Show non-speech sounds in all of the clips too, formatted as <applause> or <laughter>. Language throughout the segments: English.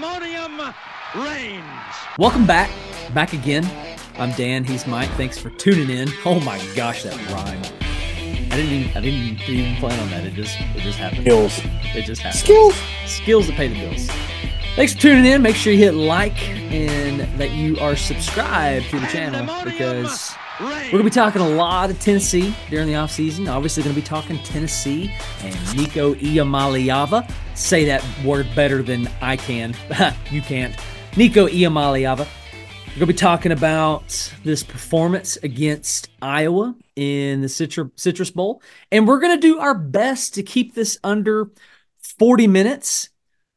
pandemonium reigns. Welcome back, back again. I'm Dan. He's Mike. Thanks for tuning in. Oh my gosh, that rhyme! I didn't even I didn't even plan on that. It just it just happened. Skills. It just happened. Skills. Skills to pay the bills. Thanks for tuning in. Make sure you hit like and that you are subscribed to the channel because we're going to be talking a lot of Tennessee during the offseason. Obviously, going to be talking Tennessee and Nico Iamaleava. Say that word better than I can. <laughs> you can't. Nico Iamaleava. We're going to be talking about this performance against Iowa in the Citrus Bowl. And we're going to do our best to keep this under 40 minutes.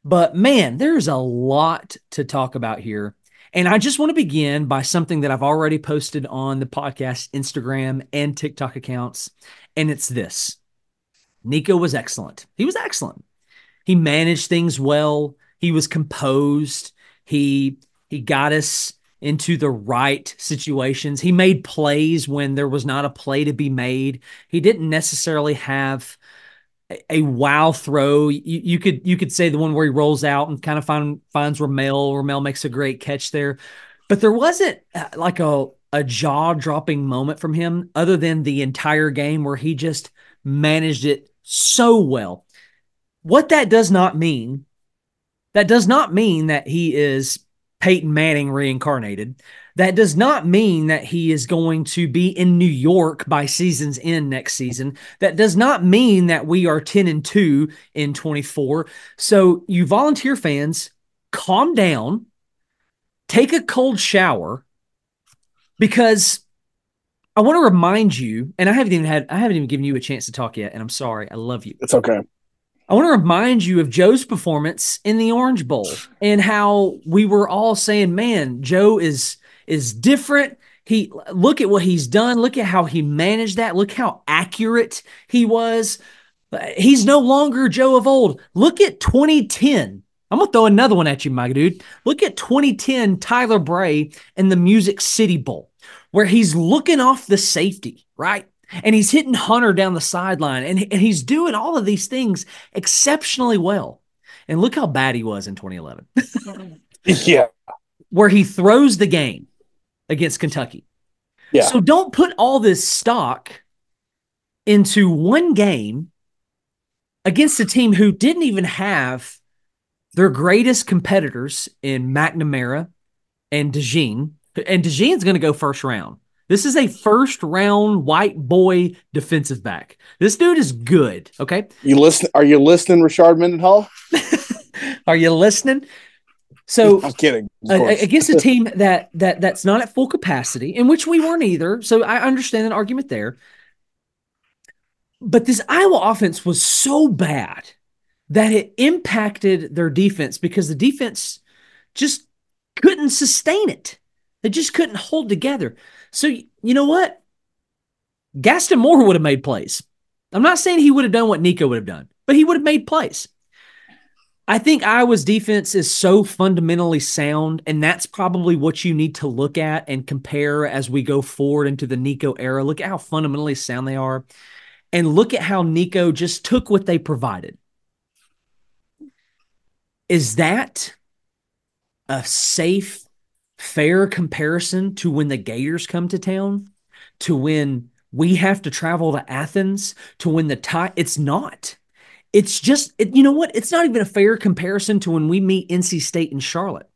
But man, there's a lot to talk about here. And I just want to begin by something that I've already posted on the podcast Instagram and TikTok accounts. And it's this Nico was excellent. He was excellent. He managed things well. He was composed. He he got us into the right situations. He made plays when there was not a play to be made. He didn't necessarily have a wow throw. You, you, could you could say the one where he rolls out and kind of find, finds Ramel. Ramel makes a great catch there, but there wasn't uh, like a a jaw dropping moment from him other than the entire game where he just managed it so well. What that does not mean, that does not mean that he is Peyton Manning reincarnated. That does not mean that he is going to be in New York by season's end next season. That does not mean that we are 10 and 2 in 24. So, you volunteer fans, calm down, take a cold shower because I want to remind you, and I haven't even had I haven't even given you a chance to talk yet, and I'm sorry. I love you. It's okay. I want to remind you of Joe's performance in the Orange Bowl and how we were all saying, "Man, Joe is is different. He look at what he's done. Look at how he managed that. Look how accurate he was. Uh, he's no longer Joe of old. Look at 2010. I'm gonna throw another one at you, my dude. Look at 2010 Tyler Bray and the Music City Bowl, where he's looking off the safety, right? And he's hitting Hunter down the sideline, and, and he's doing all of these things exceptionally well. And look how bad he was in 2011. <laughs> yeah. Where he throws the game against Kentucky. Yeah. So don't put all this stock into one game against a team who didn't even have their greatest competitors in McNamara and DeJean. And DeJean's going to go first round. This is a first round white boy defensive back. This dude is good. Okay. You listen? Are you listening, Rashard Mendenhall? <laughs> are you listening? So <laughs> I'm kidding. against a <laughs> team that that that's not at full capacity, in which we weren't either. So I understand an argument there. But this Iowa offense was so bad that it impacted their defense because the defense just couldn't sustain it. They just couldn't hold together. So you know what? Gaston Moore would have made plays. I'm not saying he would have done what Nico would have done, but he would have made plays. I think Iowa's defense is so fundamentally sound, and that's probably what you need to look at and compare as we go forward into the Nico era. Look at how fundamentally sound they are, and look at how Nico just took what they provided. Is that a safe, fair comparison to when the Gators come to town? To when we have to travel to Athens? To when the tie? It's not it's just it, you know what? It's not even a fair comparison to when we meet nc state in charlotte.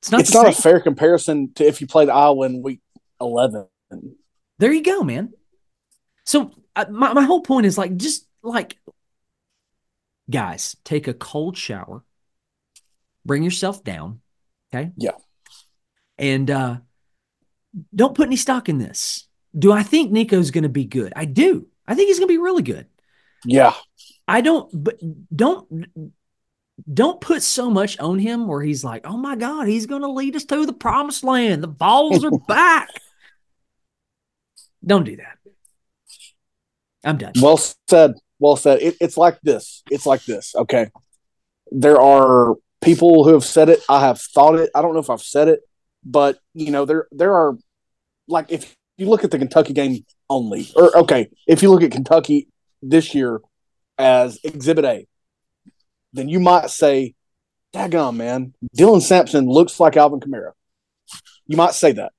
It's not it's not same. a fair comparison to if you played iowa in week 11 there you go man. So uh, my, my whole point is like just like guys take a cold shower bring yourself down okay? Yeah. And uh don't put any stock in this. Do i think nico's gonna be good? I do. I think he's gonna be really good. Yeah I don't, but don't don't put so much on him where he's like, oh my God, he's going to lead us to the promised land. The balls are <laughs> back. Don't do that. I'm done. Well said. Well said. It, it's like this. It's like this. Okay. There are people who have said it. I have thought it. I don't know if I've said it, but you know, there there are like if you look at the Kentucky game only, or okay, if you look at Kentucky this year as Exhibit A, then you might say daggum, man, Dylan Sampson looks like Alvin Kamara. You might say that.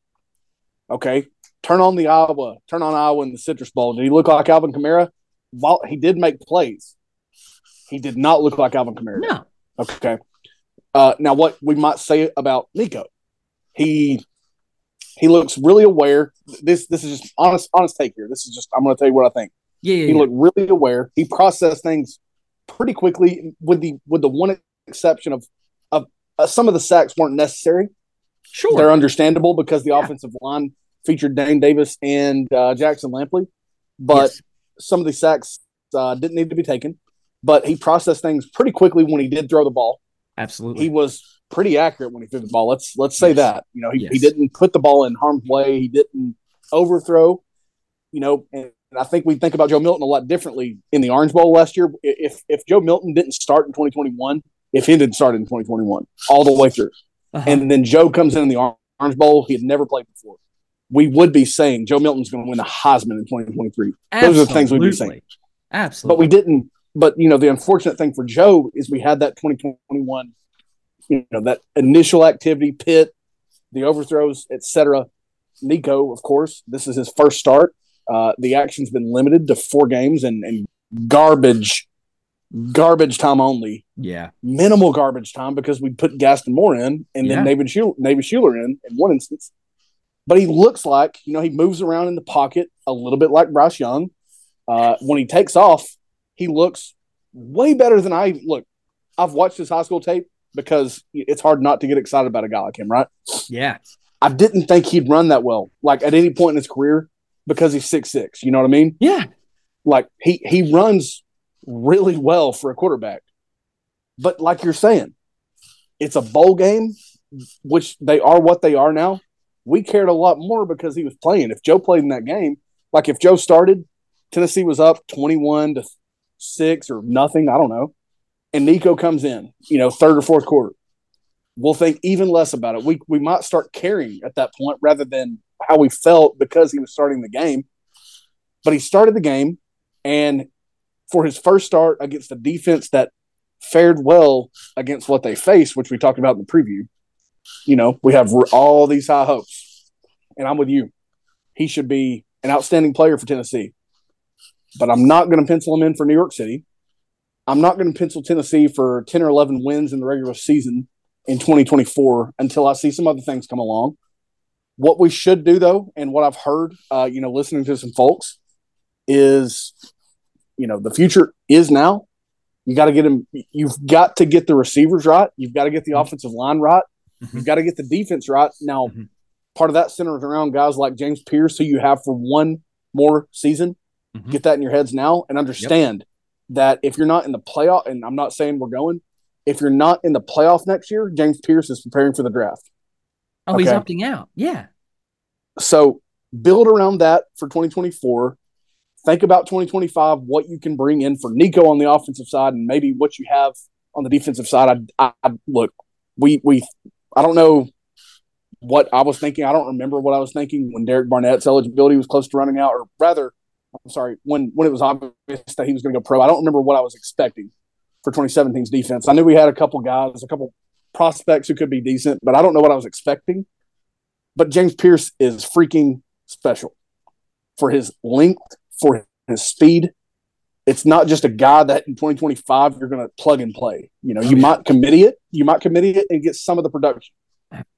Okay. Turn on the Iowa, turn on Iowa in the Citrus Bowl. Did he look like Alvin Kamara? While he did make plays. He did not look like Alvin Kamara. No. Okay. Uh, now, what we might say about Nico, he he looks really aware. This this is just honest honest take here. This is just I'm going to tell you what I think. Yeah, yeah he yeah. looked really aware. He processed things pretty quickly, with the with the one exception of of uh, some of the sacks weren't necessary. Sure, they're understandable because the Yeah. offensive line featured Dayne Davis and uh, Jackson Lampley, but Yes. some of the sacks uh, didn't need to be taken. But he processed things pretty quickly when he did throw the ball. absolutely. He was pretty accurate when he threw the ball. Let's let's say Yes. that. You know, he, Yes. he didn't put the ball in harm's way. He didn't overthrow. You know, and I think we think about Joe Milton a lot differently in the Orange Bowl last year. If if Joe Milton didn't start in 2021, if he didn't start in 2021 all the way through, Uh-huh. and then Joe comes in in the Orange Bowl, he had never played before. We would be saying Joe Milton's going to win the Heisman in 2023. Those are the things we'd be saying. Absolutely. Absolutely. But we didn't. But you know, the unfortunate thing for Joe is we had that 2021, you know, that initial activity, pit, the overthrows, etc. Nico, of course, this is his first start. Uh, the action's been limited to four games and, and garbage, garbage time only. yeah. Minimal garbage time because we put Gaston Moore in and Yeah. then David Schuler, David Schuler in in one instance. But he looks like you know he moves around in the pocket a little bit like Bryce Young. Uh, when he takes off, he looks way better than I look. I've watched his high school tape because it's hard not to get excited about a guy like him, right? Yeah. I didn't think he'd run that well, like at any point in his career, because he's six six. You know what I mean? Yeah. Like he he runs really well for a quarterback. But like you're saying, it's a bowl game, which they are what they are now. We cared a lot more because he was playing. If Joe played in that game, like if Joe started, Tennessee was up 21 to 6 or nothing, I don't know. And Nico comes in, you know, third or fourth quarter. We'll think even less about it. We we might start caring at that point rather than how we felt because he was starting the game. But he started the game and for his first start against a defense that fared well against what they faced, which we talked about in the preview, you know, we have all these high hopes. And I'm with you. He should be an outstanding player for Tennessee. But I'm not going to pencil him in for New York City. I'm not going to pencil Tennessee for 10 or 11 wins in the regular season in 2024 until I see some other things come along. What we should do, though, and what I've heard, uh, you know, listening to some folks, is, you know, the future is now. You got to get them. You've got to get the receivers right. You've got to get the Mhm. offensive line right. Mhm. You've got to get the defense right. Now, Mhm. part of that centers around guys like James Pearce, who you have for one more season. Mhm. Get that in your heads now and understand that if you're not in the playoff, and I'm not saying we're going, if you're not in the playoff next year, James Pearce is preparing for the draft. Oh, he's opting out. Yeah. So build around that for 2024. Think about 2025, what you can bring in for Nico on the offensive side, and maybe what you have on the defensive side. I, I, I look, we we, I don't know what I was thinking. I don't remember what I was thinking when Derek Barnett's eligibility was close to running out, or rather, I'm sorry, when when it was obvious that he was going to go pro. I don't remember what I was expecting for 2017's defense. I knew we had a couple guys, a couple prospects who could be decent, but I don't know what I was expecting. But James Pearce is freaking special for his length, for his speed. It's not just a guy that in 2025 you're going to plug and play. You know, Oh, you might committee it, you might committee it and get some of the production,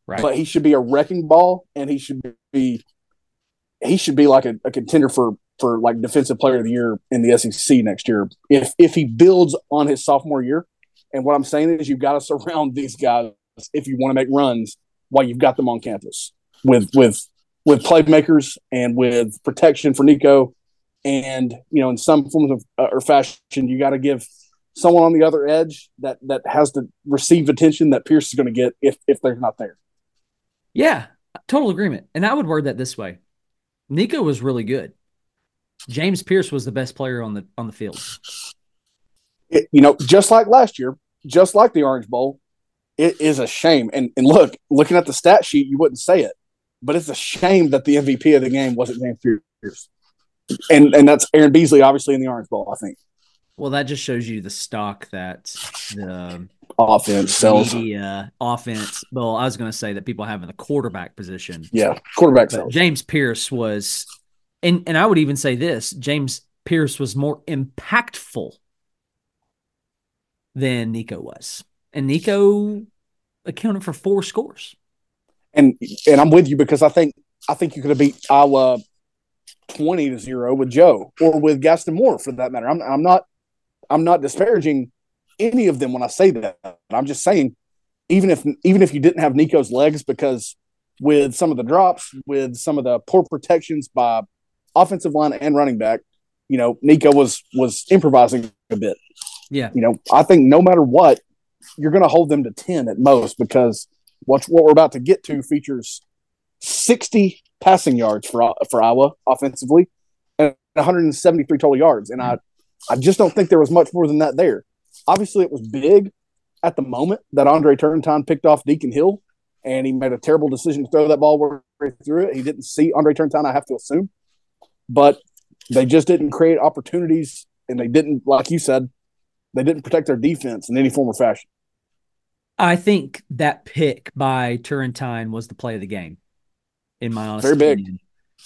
Right. but he should be a wrecking ball, and he should be he should be like a, a contender for for like defensive player of the year in the SEC next year if if he builds on his sophomore year. And what I'm saying is you've got to surround these guys if you want to make runs while you've got them on campus with with with playmakers and with protection for Nico, and you know in some forms of uh, or fashion you got to give someone on the other edge that that has to receive attention that Pearce is going to get if if they're not there. Yeah, total agreement. And I would word that this way: Nico was really good. James Pearce was the best player on the on the field. It, you know, just like last year, just like the Orange Bowl, it is a shame. And and look, looking at the stat sheet, you wouldn't say it, but it's a shame that the MVP of the game wasn't James Pearce. And and that's Aaron Beasley, obviously in the Orange Bowl. I think. Well, that just shows you the stock that the offense sells. media offense. Well, I was going to say that people have in the quarterback position. Yeah, quarterback sells. James Pearce was, and and I would even say this: James Pearce was more impactful than Nico was, and Nico accounted for four scores. and and I'm with you because I think I think you could have beat Iowa twenty to zero with Joe or with Gaston Moore for that matter. I'm I'm not I'm not disparaging any of them when I say that. I'm just saying even if even if you didn't have Nico's legs because with some of the drops, with some of the poor protections by offensive line and running back, you know, Nico was was improvising a bit. Yeah, You know, I think no matter what, you're going to hold them to 10 at most because what's what we're about to get to features 60 passing yards for for Iowa offensively and 173 total yards and I I just don't think there was much more than that there. Obviously it was big at the moment that Andre Turrentine picked off Deacon Hill and he made a terrible decision to throw that ball where he threw it. He didn't see Andre Turrentine, I have to assume. But they just didn't create opportunities and they didn't like you said they didn't protect their defense in any form or fashion. I think that pick by Turrentine was the play of the game, in my honest Very big. opinion.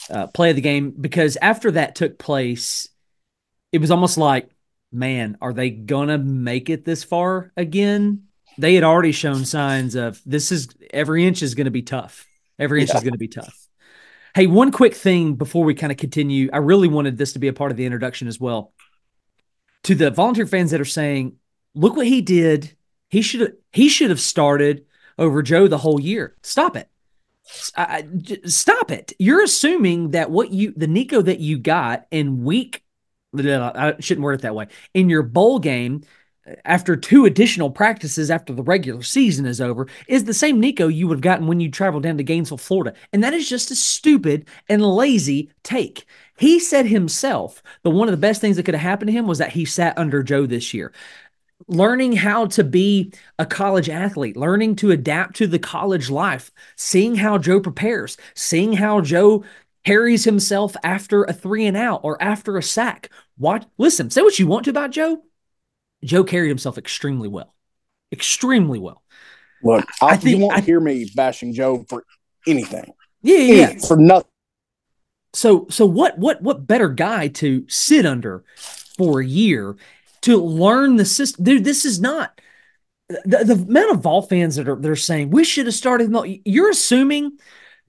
Uh, play of the game because after that took place, it was almost like, man, are they gonna make it this far again? They had already shown signs of this is every inch is going to be tough. Every inch Yeah. is going to be tough. Hey, one quick thing before we kind of continue. I really wanted this to be a part of the introduction as well. To the volunteer fans that are saying, look what he did. He should have he should have started over Joe the whole year. Stop it. I- stop it. You're assuming that what you the Nico that you got in week I shouldn't word it that way. In your bowl game after two additional practices after the regular season is over is the same Nico you would have gotten when you traveled down to Gainesville, Florida. And that is just a stupid and lazy take. He said himself that one of the best things that could have happened to him was that he sat under Joe this year. Learning how to be a college athlete, learning to adapt to the college life, seeing how Joe prepares, seeing how Joe carries himself after a three and out or after a sack. Watch, listen, say what you want to about Joe. Joe carried himself extremely well, extremely well. Look, I I, think- you won't I- hear me bashing Joe for anything. Yeah, yeah, for nothing. So, so what, what, what better guy to sit under for a year to learn the system? Dude, this is not the, the amount of Vol fans that are they're saying we should have started. You're assuming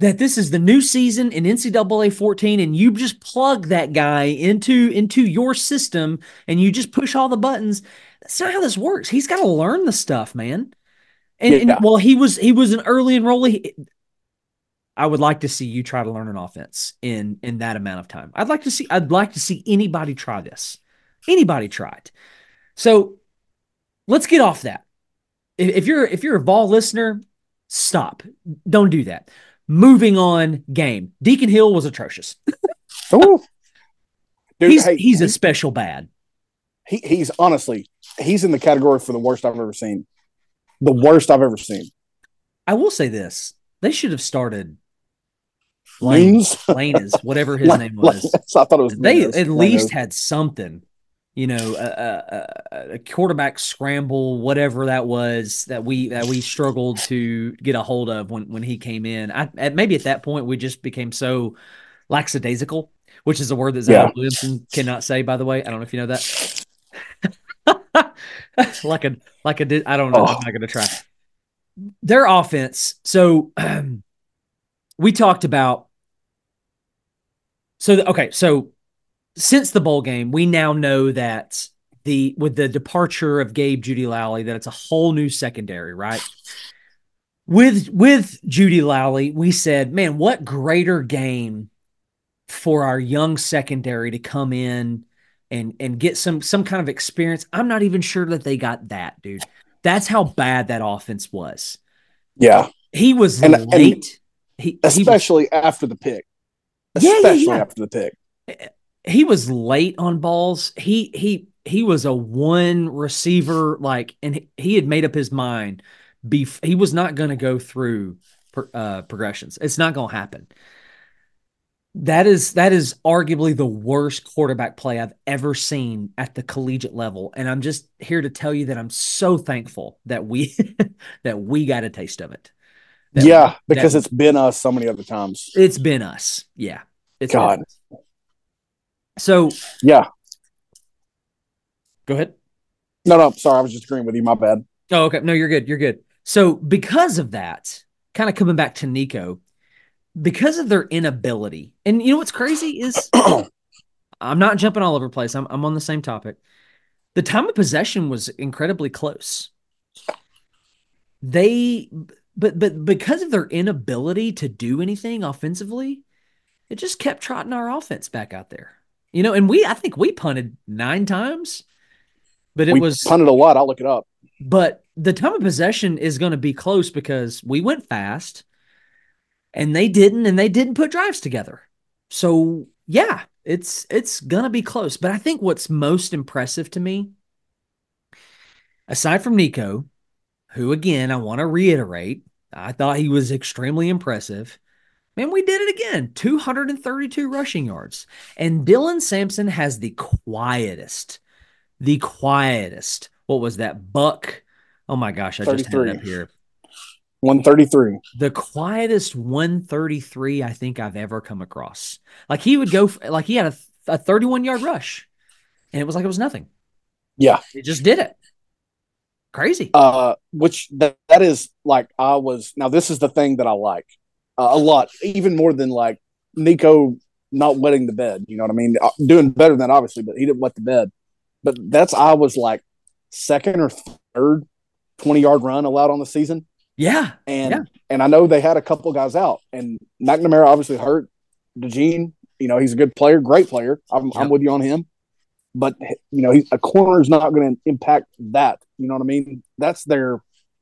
that this is the new season in NCAA 14, and you just plug that guy into into your system and you just push all the buttons. That's not how this works. He's got to learn the stuff, man. And, Yeah. and well, he was he was an early enrollee. I would like to see you try to learn an offense in in that amount of time. I'd like to see I'd like to see anybody try this. Anybody try it. So let's get off that. If, if you're if you're a ball listener, stop. Don't do that. Moving on. Game. Deacon Hill was atrocious. <laughs> Ooh. Dude, he's hey, he's a special bad. he, he's honestly he's in the category for the worst I've ever seen. The worst I've ever seen. I will say this: they should have started Lane. Lainez. Lane is whatever <laughs> his name was. I thought it was. they Lainez. at Lainez. least had something you know a, a, a- quarterback scramble whatever that was that we that we struggled to get a hold of when when he came in. I, at, maybe at that point we just became so lackadaisical which is a word that Zion Yeah. Williamson cannot say by the way. I don't know if you know that. <laughs> Like a like a di- I don't know. I'm Oh. not gonna try. Their offense. So um, <clears throat> we talked about so okay. So since the bowl game, we now know that the with the departure of Gabe Jeudy-Lally, that it's a whole new secondary, right? With with Jeudy-Lally, we said, man, what greater game for our young secondary to come in and and get some some kind of experience. I'm not even sure that they got that, dude. That's how bad that offense was. Yeah, He was And- and late. he, he was especially after the pick. Yeah, yeah, Especially yeah. after the pick. He was late on balls. He he he was a one receiver like, and he, had made up his mind. Bef- he was not going to go through uh, progressions. It's not going to happen. That is that is arguably the worst quarterback play I've ever seen at the collegiate level, and I'm just here to tell you that I'm so thankful that we <laughs> that we got a taste of it. That yeah, we, because it's been us so many other times. It's been us. Yeah. It's God. So yeah. Go ahead. No, no, sorry, I was just agreeing with you. My bad. Oh, okay. No, you're good. You're good. So because of that, kind of coming back to Nico, because of their inability, and you know what's crazy is <clears throat> I'm not jumping all over the place. I'm I'm on the same topic. The time of possession was incredibly close. They but but because of their inability to do anything offensively, it just kept trotting our offense back out there. You know, and we I think we punted nine times, but it we was punted a lot. I'll look it up. But the time of possession is going to be close because we went fast and they didn't and they didn't put drives together. So, yeah, it's it's going to be close, but I think what's most impressive to me aside from Nico, who again, I want to reiterate, I thought he was extremely impressive. Man, we did it again 232 rushing yards. And Dylan Sampson has the quietest, the quietest. What was that? Buck. Oh my gosh, I just had it up here. 133. The quietest 133 I think I've ever come across. Like he would go, like he had a, a 31 yard rush and it was like it was nothing. Yeah. He just did it. Crazy. Uh, which that, that is like I was now. This is the thing that I like uh, a lot, even more than like Nico not wetting the bed. You know what I mean? Uh, doing better than obviously, but he didn't wet the bed. But that's I was like second or third twenty yard run allowed on the season. Yeah, and yeah. and I know they had a couple guys out, and McNamara obviously hurt. DeJean, you know, he's a good player, great player. I'm. I'm with you on him but you know, he, a corner is not going to impact that. You know what I mean? That's their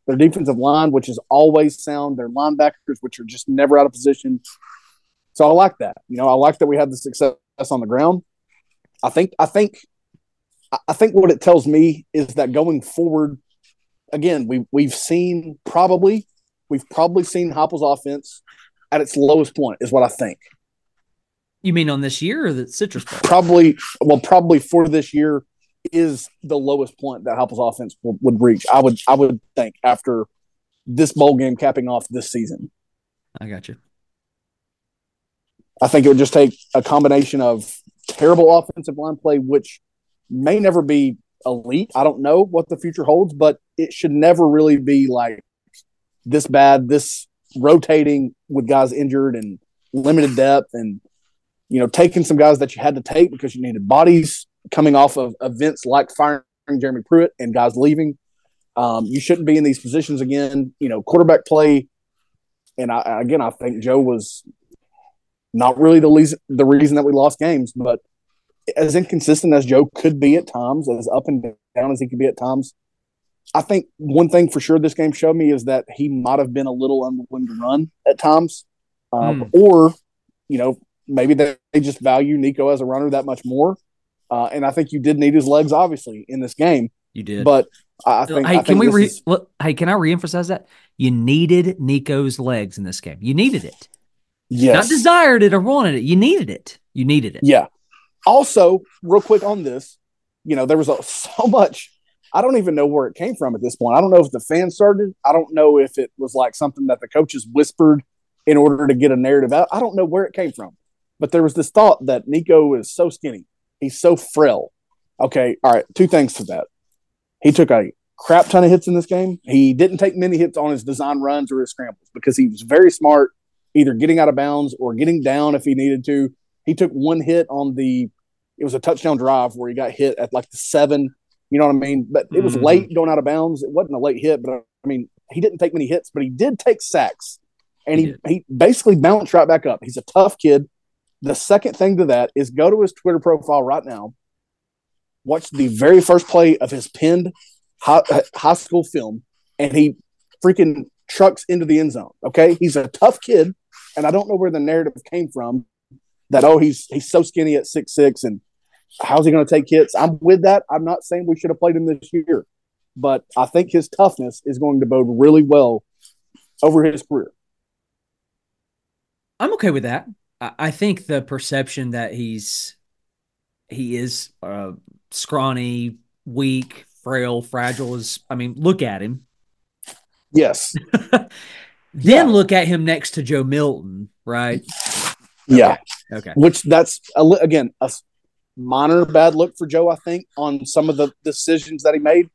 their defensive line, which is always sound. Their linebackers, which are just never out of position. So I like that. You know, I like that we have the success on the ground. I think I think I think what it tells me is that going forward, again, we we've seen probably we've probably seen Heupel's offense at its lowest point, is what I think. You mean on this year or the Citrus Bowl? Probably, well, probably for this year is the lowest point that Heupel's offense w- would reach. I would, I would think after this bowl game capping off this season. I got you. I think it would just take a combination of terrible offensive line play, which may never be elite. I don't know what the future holds, but it should never really be like this bad, this rotating with guys injured and limited depth and you know, taking some guys that you had to take because you needed bodies coming off of events like firing Jeremy Pruitt and guys leaving. Um, you shouldn't be in these positions again. You know, quarterback play. And I, again, I think Joe was not really the reason, the reason that we lost games, but as inconsistent as Joe could be at times, as up and down as he could be at times, I think one thing for sure this game showed me is that he might have been a little unwilling to run at times, um, mm. or you know, maybe they, they just value Nico as a runner that much more. Uh, and I think you did need his legs, obviously, in this game. You did, but I think. Hey, I can we? Re- is, well, hey, can I reemphasize that you needed Nico's legs in this game? You needed it. Yes. Not desired it or wanted it. You needed it. You needed it. Yeah. Also, real quick on this, you know, there was a, so much. I don't even know where it came from at this point. I don't know if the fans started. I don't know if it was like something that the coaches whispered in order to get a narrative out. I don't know where it came from. But there was this thought that Nico is so skinny. He's so frail. Okay. All right. Two things to that. He took a crap ton of hits in this game. He didn't take many hits on his design runs or his scrambles because he was very smart, either getting out of bounds or getting down if he needed to. He took one hit on the, it was a touchdown drive where he got hit at like the seven. You know what I mean? But it was mm-hmm. late going out of bounds. It wasn't a late hit, but I mean, he didn't take many hits, but he did take sacks. And he, he, he basically bounced right back up. He's a tough kid. The second thing to that is go to his Twitter profile right now, watch the very first play of his pinned high, high school film, and he freaking trucks into the end zone. Okay, he's a tough kid, and I don't know where the narrative came from that oh he's he's so skinny at six six and how's he going to take hits? I'm with that. I'm not saying we should have played him this year, but I think his toughness is going to bode really well over his career. I'm okay with that. I think the perception that he's he is uh, scrawny, weak, frail, fragile is. I mean, look at him. Yes. <laughs> then yeah. look at him next to Joe Milton, right? Yeah. Okay. Which that's again a minor bad look for Joe. I think on some of the decisions that he made.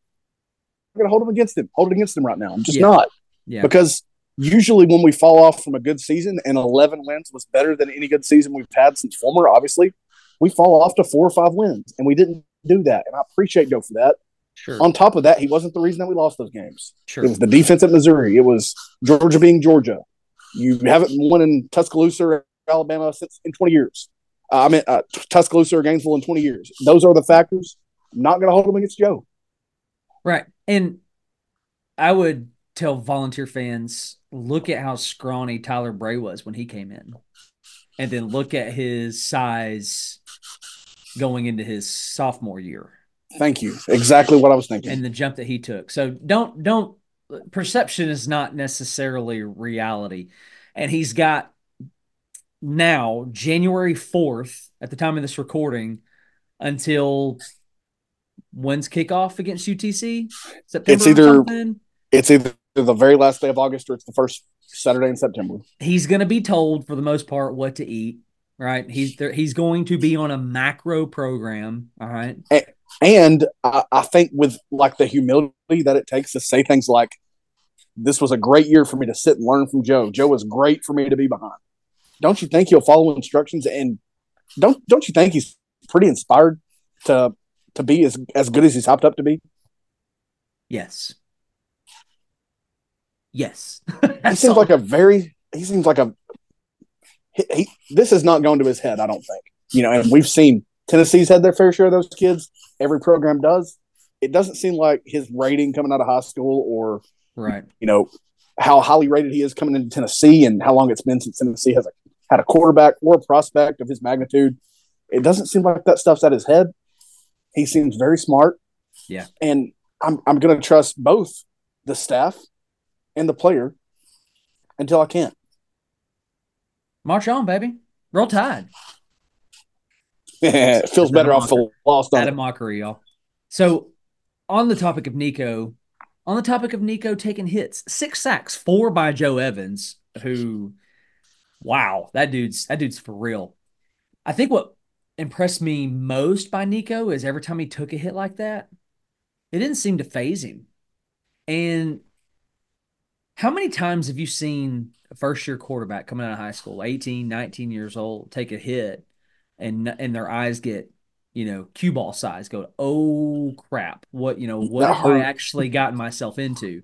I'm gonna hold him against him. Hold it against him right now. I'm just Yeah. not Yeah. because usually when we fall off from a good season and 11 wins was better than any good season we've had since former, obviously we fall off to four or five wins, and we didn't do that. And I appreciate Joe for that. Sure. On top of that, he wasn't the reason that we lost those games. Sure. It was the defense at Missouri. It was Georgia being Georgia. You haven't won in Tuscaloosa or Alabama since in 20 years. Uh, I mean, uh, Tuscaloosa or Gainesville in 20 years. Those are the factors. I'm not going to hold them against Joe. Right. And I would tell volunteer fans look at how scrawny Tyler Bray was when he came in. And then look at his size going into his sophomore year Thank you. Exactly what I was thinking. and the jump that he took. So don't don't perception is not necessarily reality. And he's got now January 4th at the time of this recording until when's kickoff against UTC? September It's either- it's either the very last day of August or it's the first Saturday in September. he's going to be told for the most part what to eat right he's there he's going to be on a macro program all right And I, I think with like the humility that it takes to say things like, "This was a great year for me to sit and learn from Joe. Joe was great for me to be behind." Don't you think he'll follow instructions? And don't don't you think he's pretty inspired to to be as as good as he's hopped up to be? yes yes <laughs> He seems all. like a very he seems like a he, he this has not gone to his head. I don't think you know. And we've seen Tennessee's had their fair share of those kids. Every program does. It doesn't seem like his rating coming out of high school or right you know how highly rated he is coming into Tennessee and how long it's been since Tennessee has a, had a quarterback or a prospect of his magnitude. It doesn't seem like that stuff's at his head. He seems very smart. Yeah. And I'm I'm going to trust both the staff and the player until I can't. march on baby. Roll tide. <laughs> It feels better off the lost out of mockery y'all. So on the topic of nico on the topic of nico taking hits six sacks four by joe evans who wow that dude's that dude's for real. I think what impressed me most by nico is every time he took a hit like that it didn't seem to phase him. And how many times have you seen a first year quarterback coming out of high school 18 19 years old take a hit and and their eyes get you know cue ball size go oh crap. What you know what have i actually gotten myself into?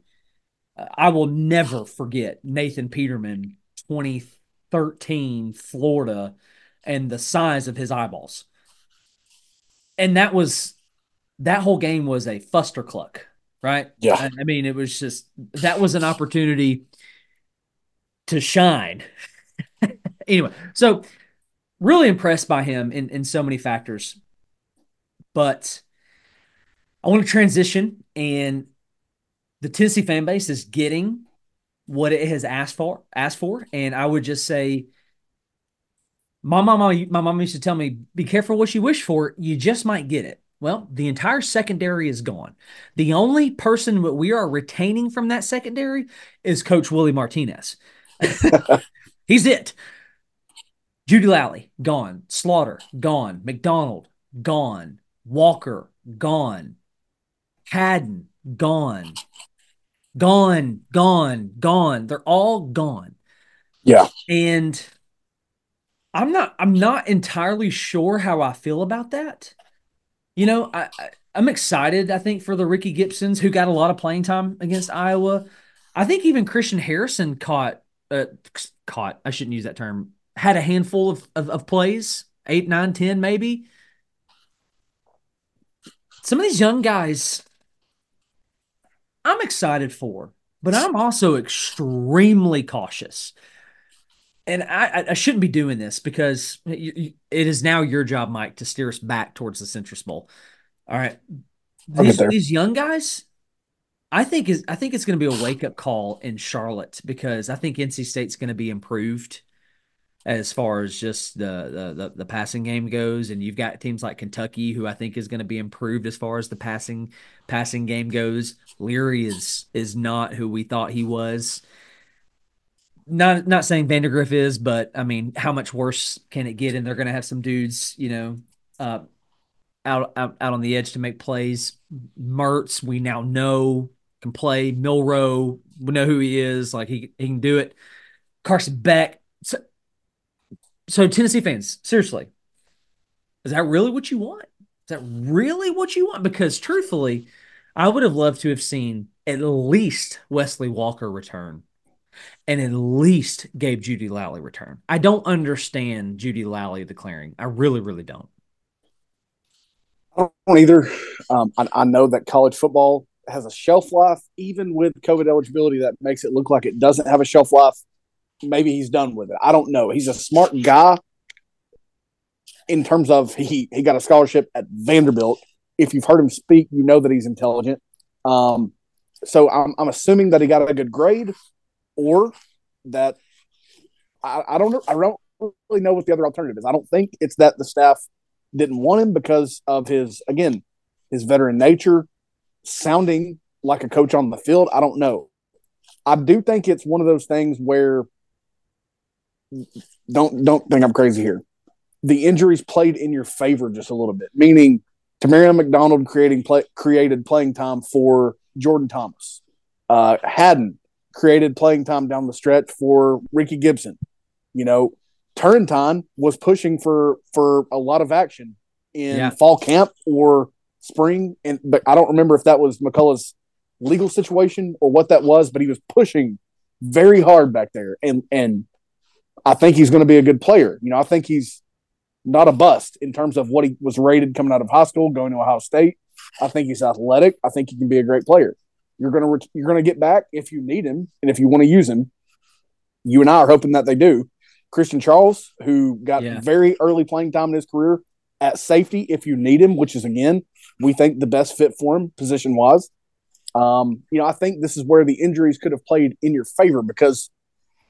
Uh, i will never forget nathan peterman 2013 florida and the size of his eyeballs. And that was that whole game was a fustercluck right Yeah. I, I mean it was just that was an opportunity to shine <laughs> anyway so really impressed by him in, in so many factors. But I want to transition, and the Tennessee fan base is getting what it has asked for. Asked for, and I would just say, my mama, my mom used to tell me, "Be careful what you wish for. You just might get it." Well, the entire secondary is gone. The only person that we are retaining from that secondary is Coach Willie Martinez. <laughs> He's it. Jeudy-Lally, gone. Slaughter, gone. McDonald, gone. Walker, gone. Hadden, gone. Gone, gone, gone. They're all gone. Yeah. And I'm not I'm not entirely sure how I feel about that. You know, I, I'm excited, I think, for the Rickey Gibsons who got a lot of playing time against Iowa. I think even Christian Harrison caught uh, caught, I shouldn't use that term, had a handful of, of, of plays, eight, nine, ten, maybe. Some of these young guys, I'm excited for, but I'm also extremely cautious. And I, I- shouldn't be doing this because it is now your job, Mike, to steer us back towards the Citrus Bowl. All right, these, these young guys, I think is I think it's going to be a wake up call in Charlotte because I think NC State's going to be improved. as far as just the, the the, the passing game goes. And you've got teams like Kentucky, who I think is going to be improved as far as the passing passing game goes. Leary is is not who we thought he was. Not not saying Vandagriff is, but I mean, how much worse can it get? And they're going to have some dudes, you know, uh, out, out out on the edge to make plays. Mertz, we now know can play. Milrow, we know who he is. Like he he can do it. Carson Beck. So, so Tennessee fans, seriously, is that really what you want? Is that really what you want? Because truthfully, I would have loved to have seen at least Wesley Walker return and at least Gabe Jeudy-Lally return. I don't understand Jeudy-Lally declaring. I really, really don't. I don't either. Um, I, I, know that college football has a shelf life, even with COVID eligibility, that makes it look like it doesn't have a shelf life. Maybe he's done with it. I don't know. He's a smart guy in terms of he he got a scholarship at Vanderbilt. If you've heard him speak, you know that he's intelligent. Um, so I'm, I'm assuming that he got a good grade, or that I, I don't. I don't really know what the other alternative is. I don't think it's that the staff didn't want him because of his again his veteran nature, sounding like a coach on the field. I don't know. I do think it's one of those things where don't don't think I'm crazy here. The injuries played in your favor just a little bit, meaning Tamarion McDonald creating play, created playing time for Jordan Thomas. Uh, Hadden created playing time down the stretch for Rickey Gibson. You know, Turrentine was pushing for for a lot of action in yeah. fall camp or spring, and but I don't remember if that was McCollough's legal situation or what that was, but he was pushing very hard back there, and and I think he's going to be a good player. You know, I think he's not a bust in terms of what he was rated coming out of high school, going to Ohio State. I think he's athletic. I think he can be a great player. You're gonna you're gonna get back if you need him and if you want to use him. You and I are hoping that they do. Christian Charles, who got yeah. very early playing time in his career at safety, if you need him, which is again, we think the best fit for him position was. Um, you know, I think this is where the injuries could have played in your favor because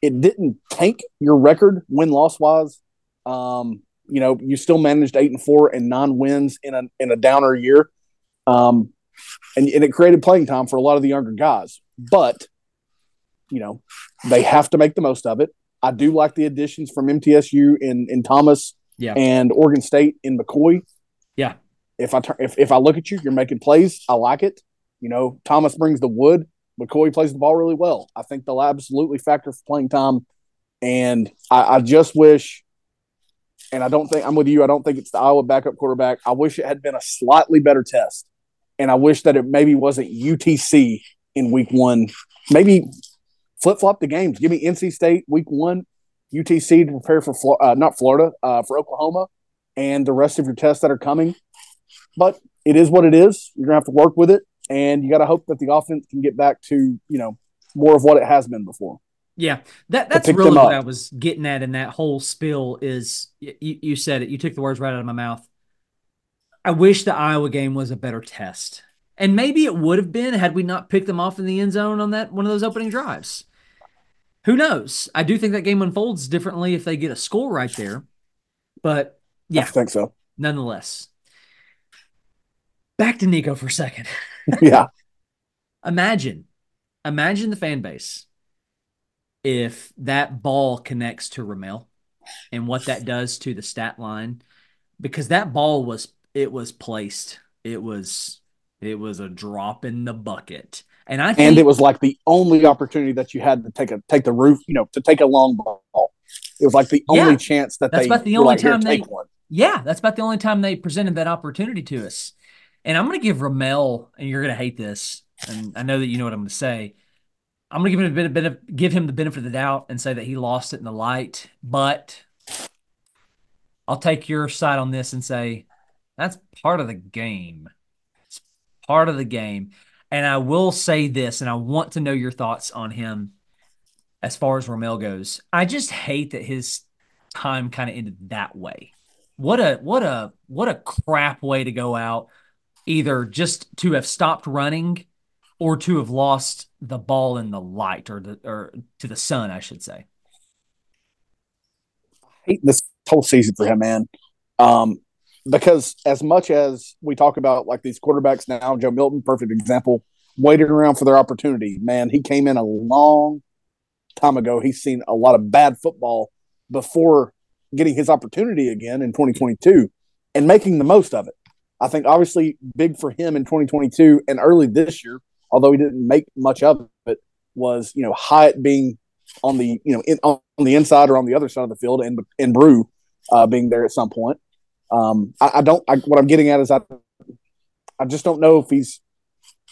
it didn't tank your record win loss wise. Um, you know, you still managed eight and four and nine wins in a in a downer year. Um, and, and it created playing time for a lot of the younger guys. But, you know, they have to make the most of it. I do like the additions from MTSU in in Thomas yeah. and Oregon State in McCoy. Yeah. If I if, if I look at you, you're making plays. I like it. You know, Thomas brings the wood. McCoy plays the ball really well. I think they'll absolutely factor for playing time. And I, I just wish, and I don't think I'm with you. I don't think it's the Iowa backup quarterback. I wish it had been a slightly better test. And I wish that it maybe wasn't UTC in week one. Maybe flip flop the games. Give me NC State week one, UTC to prepare for uh, not Florida uh, for Oklahoma, and the rest of your tests that are coming. But it is what it is. You're gonna have to work with it, and you got to hope that the offense can get back to you know more of what it has been before. Yeah, that that's really what I was getting at in that whole spill. Is you, you said it? You took the words right out of my mouth. I wish the Iowa game was a better test. And maybe it would have been had we not picked them off in the end zone on that one of those opening drives who knows? I do think that game unfolds differently if they get a score right there. But yeah, I think so. Nonetheless, back to Nico for a second. <laughs> <laughs> yeah. Imagine, imagine the fan base if that ball connects to Ramel and what that does to the stat line, because that ball was it was placed. It was it was a drop in the bucket. And I think, and it was like the only opportunity that you had to take a take the roof, you know, to take a long ball. It was like the yeah, only chance that that's they about the only like, time they Yeah, that's about the only time they presented that opportunity to us. And I'm going to give Ramel, and you're going to hate this, and I know that you know what I'm going to say. I'm going to give him a bit, a bit of give him the benefit of the doubt and say that he lost it in the light, but I'll take your side on this and say that's part of the game. It's part of the game. And I will say this, and I want to know your thoughts on him as far as Ramel goes. I just hate that his time kind of ended that way. What a what a what a crap way to go out. Either just to have stopped running or to have lost the ball in the light or the or to the sun, I should say. hate this whole season for him, man. Um, because as much as we talk about like these quarterbacks now, Joe Milton, perfect example, waiting around for their opportunity. Man, he came in a long time ago. He's seen a lot of bad football before getting his opportunity again in 2022 and making the most of it. I think obviously big for him in 2022 and early this year, although he didn't make much of it, was you know Hyatt being on the you know in, on the inside or on the other side of the field and and Bru uh, being there at some point. Um, I, I don't. I, what I'm getting at is I I just don't know if he's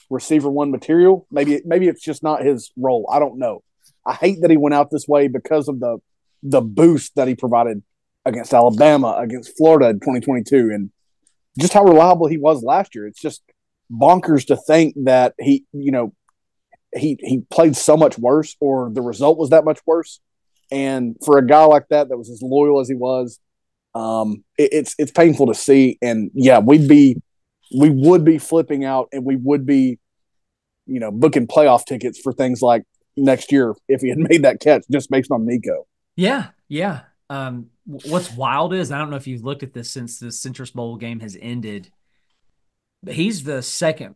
receiver one material. Maybe maybe it's just not his role. I don't know. I hate that he went out this way because of the the boost that he provided against Alabama, against Florida in 2022, and just how reliable he was last year. It's just bonkers to think that he, you know, he he played so much worse, or the result was that much worse. And for a guy like that, that was as loyal as he was, um, it, it's it's painful to see. And yeah, we'd be we would be flipping out, and we would be, you know, booking playoff tickets for things like next year if he had <laughs> made that catch just based on Nico. Yeah, yeah. Um, what's wild is I don't know if you've looked at this since the Citrus Bowl game has ended, but he's the second,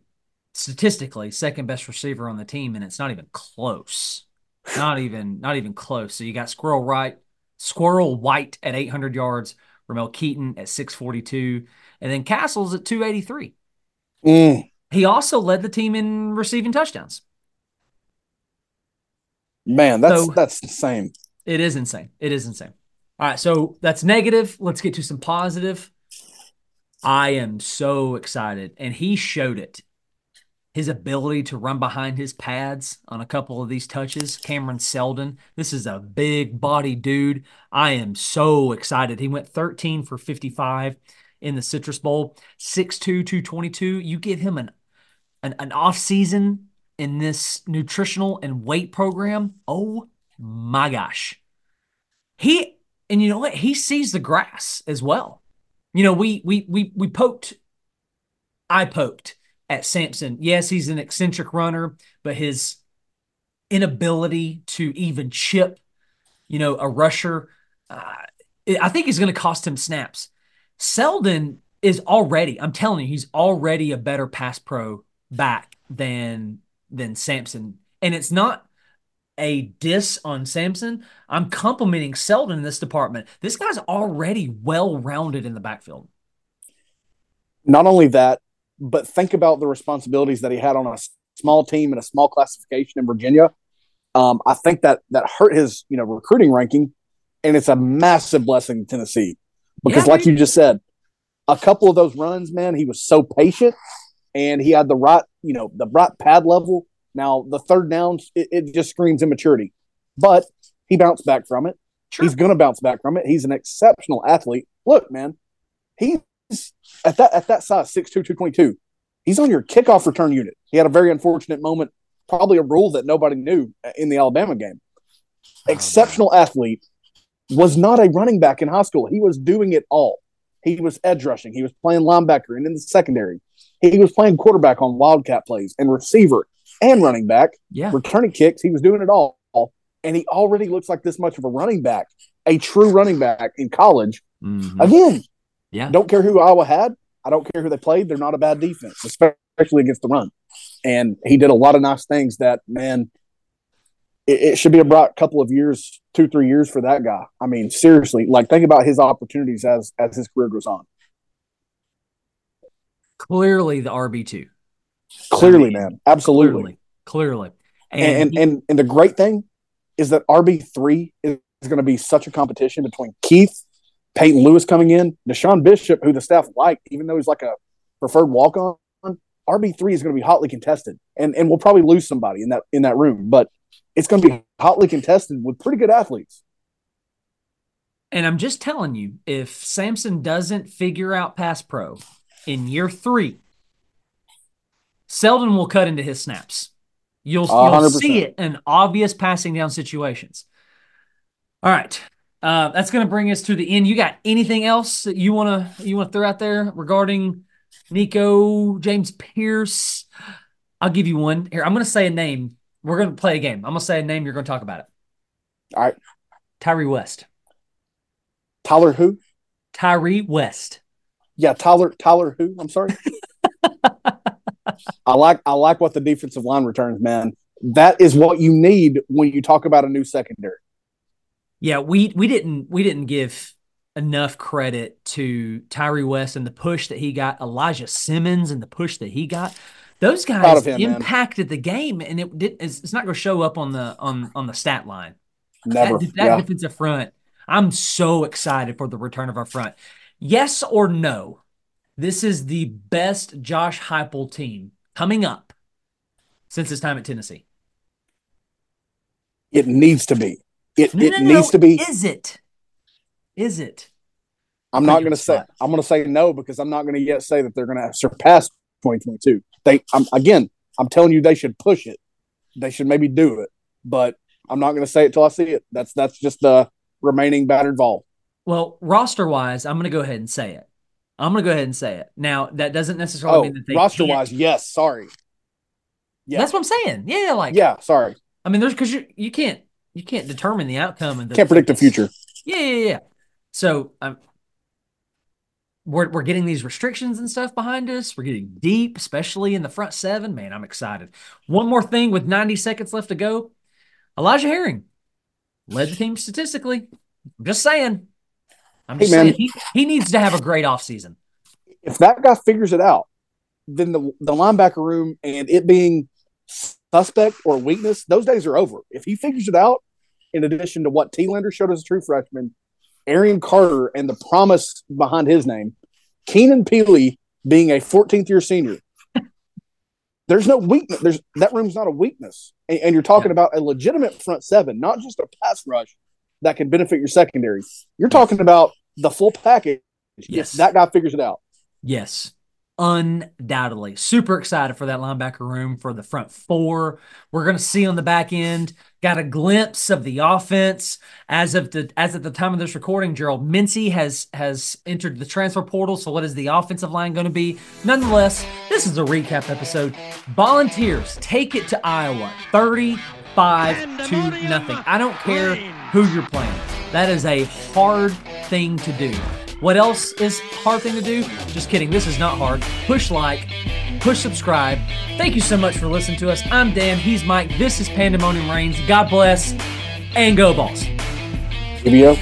statistically, second best receiver on the team, and it's not even close. Not even, not even close. So you got Squirrel White, Squirrel White at 800 yards, Ramel Keyton at 642, and then Castles at 283. Mm. He also led the team in receiving touchdowns. Man, that's so, that's insane. It is insane. It is insane. All right, so that's negative. Let's get to some positive. I am so excited, and he showed it. His ability to run behind his pads on a couple of these touches. Cameron Seldon, this is a big body dude. I am so excited. He went 13 for 55 in the Citrus Bowl, 6'2, 222. You give him an, an, an off season in this nutritional and weight program. Oh my gosh. He and you know what? He sees the grass as well. You know, we we we we poked, I poked at Sampson. Yes, he's an eccentric runner, but his inability to even chip, you know, a rusher, uh, I think is going to cost him snaps. Seldon is already, I'm telling you, he's already a better pass pro back than than Sampson. And it's not a diss on Sampson. I'm complimenting Seldon in this department. This guy's already well rounded in the backfield. Not only that, but think about the responsibilities that he had on a small team and a small classification in Virginia. Um, I think that that hurt his you know recruiting ranking, and it's a massive blessing to Tennessee because, yeah, like you just said, a couple of those runs, man, he was so patient, and he had the right you know the right pad level now, the third down, it, it just screams immaturity, but he bounced back from it. Sure. He's going to bounce back from it. He's an exceptional athlete. Look, man, he's at that at that size, 6'2", 222. He's on your kickoff return unit. He had a very unfortunate moment, probably a rule that nobody knew in the Alabama game. Oh, exceptional man. athlete was not a running back in high school. He was doing it all. He was edge rushing. He was playing linebacker and in the secondary. He was playing quarterback on wildcat plays and receiver and running back, yeah, returning kicks. He was doing it all, and he already looks like this much of a running back, a true running back in college. Mm-hmm. Again, yeah, don't care who Iowa had. I don't care who they played. They're not a bad defense, especially against the run. And he did a lot of nice things. That man, it, it should be a bright couple of years, two three years for that guy. I mean, seriously, like think about his opportunities as as his career goes on. Clearly, the RB two. Clearly, I mean, man, absolutely, clearly, clearly. And and, and and the great thing is that RB three is going to be such a competition between Keith, Peyton Lewis coming in, DeSean Bishop, who the staff liked, even though he's like a preferred walk on. RB three is going to be hotly contested, and and we'll probably lose somebody in that in that room, but it's going to be hotly contested with pretty good athletes. And I'm just telling you, if Sampson doesn't figure out pass pro in year three, Seldon will cut into his snaps. You'll, you'll see it in obvious passing down situations. All right. Uh, that's going to bring us to the end. You got anything else that you want to you want to throw out there regarding Nico James Pearce? I'll give you one. Here, I'm going to say a name. We're going to play a game. I'm going to say a name. You're going to talk about it. All right. Tyre West. Tyler who? Tyre West. Yeah, Tyler Tyler who? I'm sorry. <laughs> I like I like what the defensive line returns, man. That is what you need when you talk about a new secondary. Yeah, we we didn't we didn't give enough credit to Tyre West and the push that he got, Elijah Simmons and the push that he got. Those guys him, impacted man. the game, and it did, it's, not going to show up on the on on the stat line. Never. That, that yeah. defensive front. I'm so excited for the return of our front. Yes or no? This is the best Josh Heupel team coming up since his time at Tennessee. It needs to be. It, no, it no, needs no. to be. Is it? Is it? I'm not going to say. I'm going to say no because I'm not going to yet say that they're going to surpass 2022. They, I'm, again, I'm telling you, they should push it. They should maybe do it, but I'm not going to say it till I see it. That's that's just the remaining battered Vol. Well, roster wise, I'm going to go ahead and say it. I'm going to go ahead and say it. Now, that doesn't necessarily oh, mean that they roster wise, yes. Sorry. Yeah, that's what I'm saying. Yeah, like yeah. Sorry. I mean, there's because you you can't you can't determine the outcome and can't predict the future. Yeah, yeah, yeah. So um, we're we're getting these restrictions and stuff behind us. We're getting deep, especially in the front seven. Man, I'm excited. One more thing with 90 seconds left to go. Elijah Herring led the team statistically. I'm just saying. I'm just hey, saying he, he needs to have a great offseason. If that guy figures it out, then the the linebacker room and it being suspect or weakness, those days are over. If he figures it out, in addition to what Telander showed as a true freshman, Arion Carter and the promise behind his name, Keenan Pili being a 14th year senior. <laughs> There's no weakness. There's that room's not a weakness, and, and you're talking yeah. about a legitimate front seven, not just a pass rush that can benefit your secondary. You're talking about the full package. Yes, if that guy figures it out. Yes, undoubtedly. Super excited for that linebacker room for the front four. We're going to see on the back end. Got a glimpse of the offense as of the as at the time of this recording. Gerald Mincey has has entered the transfer portal. So what is the offensive line going to be? Nonetheless, this is a recap episode. Volunteers take it to Iowa, thirty-five to nothing. I don't care who you're playing. That is a hard thing to do. What else is hard thing to do? Just kidding. This is not hard. Push like, push subscribe. Thank you so much for listening to us. I'm Dan. He's Mike. This is Pandemonium Reigns. God bless and go balls. Go.